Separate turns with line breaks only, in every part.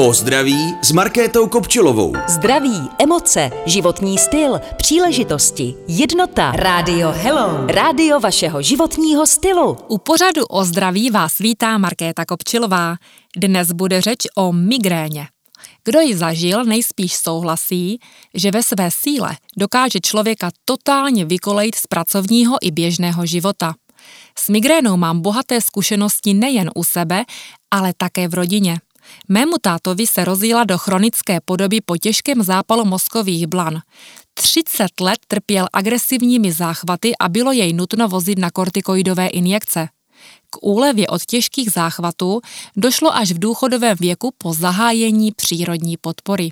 O zdraví s Markétou Kopčilovou.
Zdraví, emoce, životní styl, příležitosti, jednota. Rádio Hello. Rádio vašeho životního stylu.
U pořadu o zdraví vás vítá Markéta Kopčilová. Dnes bude řeč o migréně. Kdo ji zažil, nejspíš souhlasí, že ve své síle dokáže člověka totálně vykolejit z pracovního i běžného života. S migrénou mám bohaté zkušenosti nejen u sebe, ale také v rodině. Mému tátovi se rozjela do chronické podoby po těžkém zápalu mozkových blan. 30 let trpěl agresivními záchvaty a bylo jej nutno vozit na kortikoidové injekce. K úlevě od těžkých záchvatů došlo až v důchodovém věku po zahájení přírodní podpory.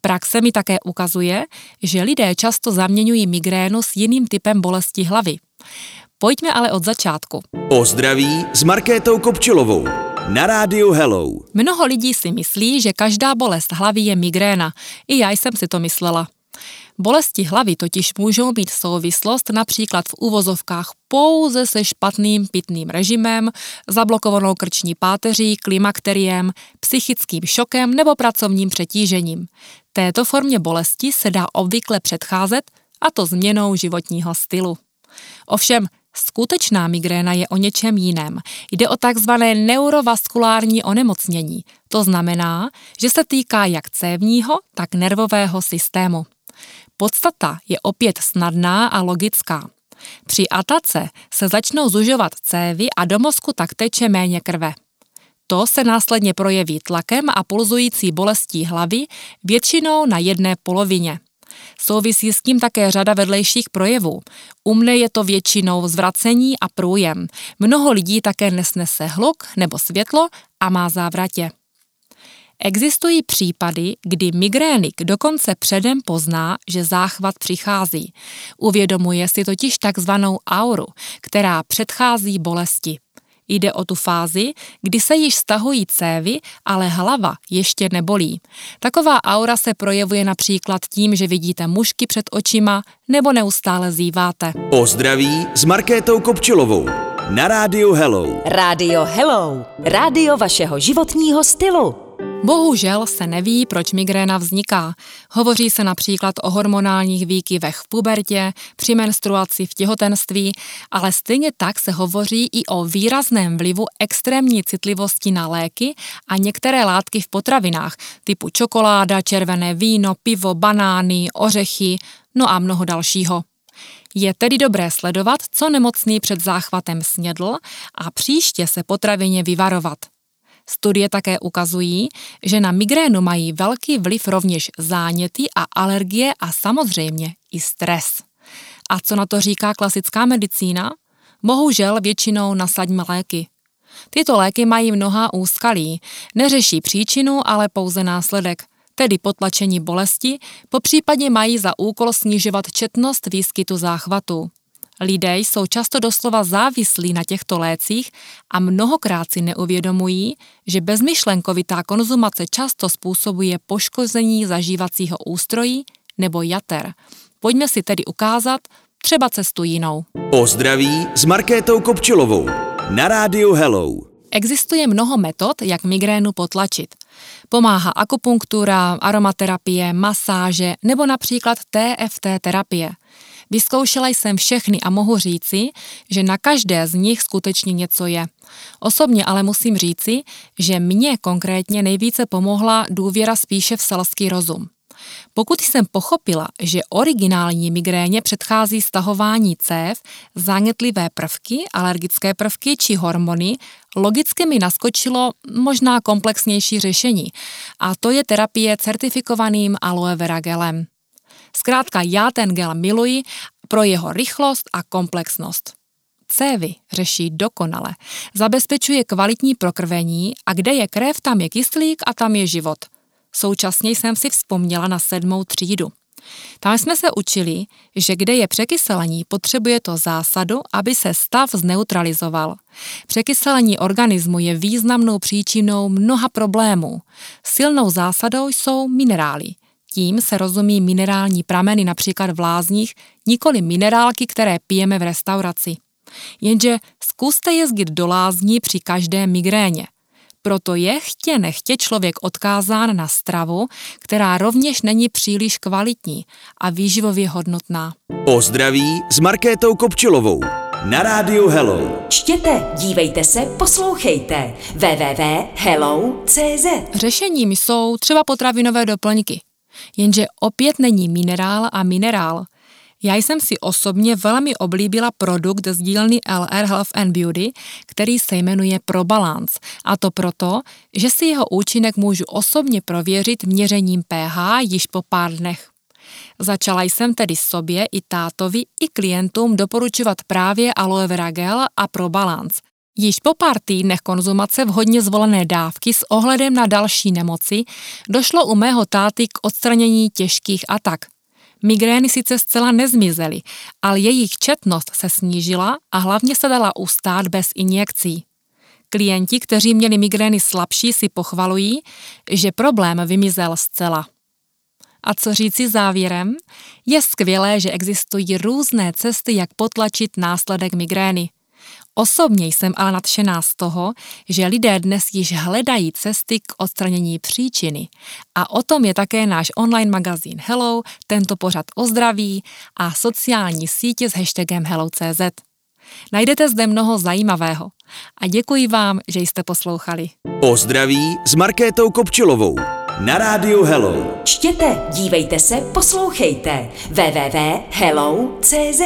Praxe mi také ukazuje, že lidé často zaměňují migrénu s jiným typem bolesti hlavy. Pojďme ale od začátku.
O zdraví s Markétou Kopčilovou. Na rádiu Hello.
Mnoho lidí si myslí, že každá bolest hlavy je migréna. I já jsem si to myslela. Bolesti hlavy totiž můžou mít souvislost například v uvozovkách pouze se špatným pitným režimem, zablokovanou krční páteří, klimakteriem, psychickým šokem nebo pracovním přetížením. Této formě bolesti se dá obvykle předcházet, a to změnou životního stylu. Ovšem, Skutečná migréna je o něčem jiném. Jde o takzvané neurovaskulární onemocnění. To znamená, že se týká jak cévního, tak nervového systému. Podstata je opět snadná a logická. Při atace se začnou zužovat cévy a do mozku tak teče méně krve. To se následně projeví tlakem a pulzující bolestí hlavy, většinou na jedné polovině. Souvisí s tím také řada vedlejších projevů. U mne je to většinou zvracení a průjem. Mnoho lidí také nesnese hluk nebo světlo a má závratě. Existují případy, kdy migrénik dokonce předem pozná, že záchvat přichází. Uvědomuje si totiž takzvanou auru, která předchází bolesti. Jde o tu fázi, kdy se již stahují cévy, ale hlava ještě nebolí. Taková aura se projevuje například tím, že vidíte mušky před očima nebo neustále zýváte.
O zdraví s Markétou Kopčilovou. Na rádiu Hello.
Rádio Hello. Rádio vašeho životního stylu.
Bohužel se neví, proč migréna vzniká. Hovoří se například o hormonálních výkyvech v pubertě, při menstruaci v těhotenství, ale stejně tak se hovoří i o výrazném vlivu extrémní citlivosti na léky a některé látky v potravinách, typu čokoláda, červené víno, pivo, banány, ořechy, no a mnoho dalšího. Je tedy dobré sledovat, co nemocný před záchvatem snědl a příště se potravině vyvarovat. Studie také ukazují, že na migrénu mají velký vliv rovněž záněty a alergie a samozřejmě i stres. A co na to říká klasická medicína? Bohužel většinou nasaďme léky. Tyto léky mají mnoha úskalí, neřeší příčinu, ale pouze následek, tedy potlačení bolesti, po případě mají za úkol snižovat četnost výskytu záchvatu. Lidé jsou často doslova závislí na těchto lécích a mnohokrát si neuvědomují, že bezmyšlenkovitá konzumace často způsobuje poškození zažívacího ústrojí nebo jater. Pojďme si tedy ukázat třeba cestu jinou.
O zdraví s Markétou Kopčilovou. Na rádiu Hello.
Existuje mnoho metod, jak migrénu potlačit. Pomáhá akupunktura, aromaterapie, masáže nebo například TFT terapie. Vyzkoušela jsem všechny a mohu říci, že na každé z nich skutečně něco je. Osobně ale musím říci, že mě konkrétně nejvíce pomohla důvěra spíše v selský rozum. Pokud jsem pochopila, že originální migréně předchází stahování cév, zánětlivé prvky, alergické prvky či hormony, logicky mi naskočilo možná komplexnější řešení, a to je terapie certifikovaným aloe vera gelem. Zkrátka já ten gel miluji pro jeho rychlost a komplexnost. Cévy řeší dokonale, zabezpečuje kvalitní prokrvení a kde je krev, tam je kyslík a tam je život. Současně jsem si vzpomněla na sedmou třídu. Tam jsme se učili, že kde je překyselení, potřebuje to zásadu, aby se stav zneutralizoval. Překyselení organismu je významnou příčinou mnoha problémů. Silnou zásadou jsou minerály. Tím se rozumí minerální prameny například v lázních, nikoli minerálky, které pijeme v restauraci. Jenže zkuste jezdit do lázní při každé migréně. Proto je chtě nechtě člověk odkázán na stravu, která rovněž není příliš kvalitní a výživově hodnotná.
O zdraví s Markétou Kopčilovou. Na rádiu Hello.
Čtěte, dívejte se, poslouchejte. www.hello.cz
Řešením jsou třeba potravinové doplňky. Jenže opět není minerál a minerál. Já jsem si osobně velmi oblíbila produkt z dílny LR Health and Beauty, který se jmenuje ProBalance. A to proto, že si jeho účinek můžu osobně prověřit měřením pH již po pár dnech. Začala jsem tedy sobě i tátovi i klientům doporučovat právě aloe vera gel a ProBalance. Již po pár týdnech konzumace vhodně zvolené dávky s ohledem na další nemoci došlo u mého táty k odstranění těžkých atak. Migrény sice zcela nezmizely, ale jejich četnost se snížila a hlavně se dala ustát bez injekcí. Klienti, kteří měli migrény slabší, si pochvalují, že problém vymizel zcela. A co říci závěrem? Je skvělé, že existují různé cesty, jak potlačit následek migrény. Osobně jsem ale nadšená z toho, že lidé dnes již hledají cesty k odstranění příčiny. A o tom je také náš online magazín Hello, tento pořad o zdraví a sociální sítě s hashtagem Hello.cz. Najdete zde mnoho zajímavého. A děkuji vám, že jste poslouchali.
O zdraví s Markétou Kopčilovou. Na rádiu Hello.
Čtěte, dívejte se, poslouchejte. www.hello.cz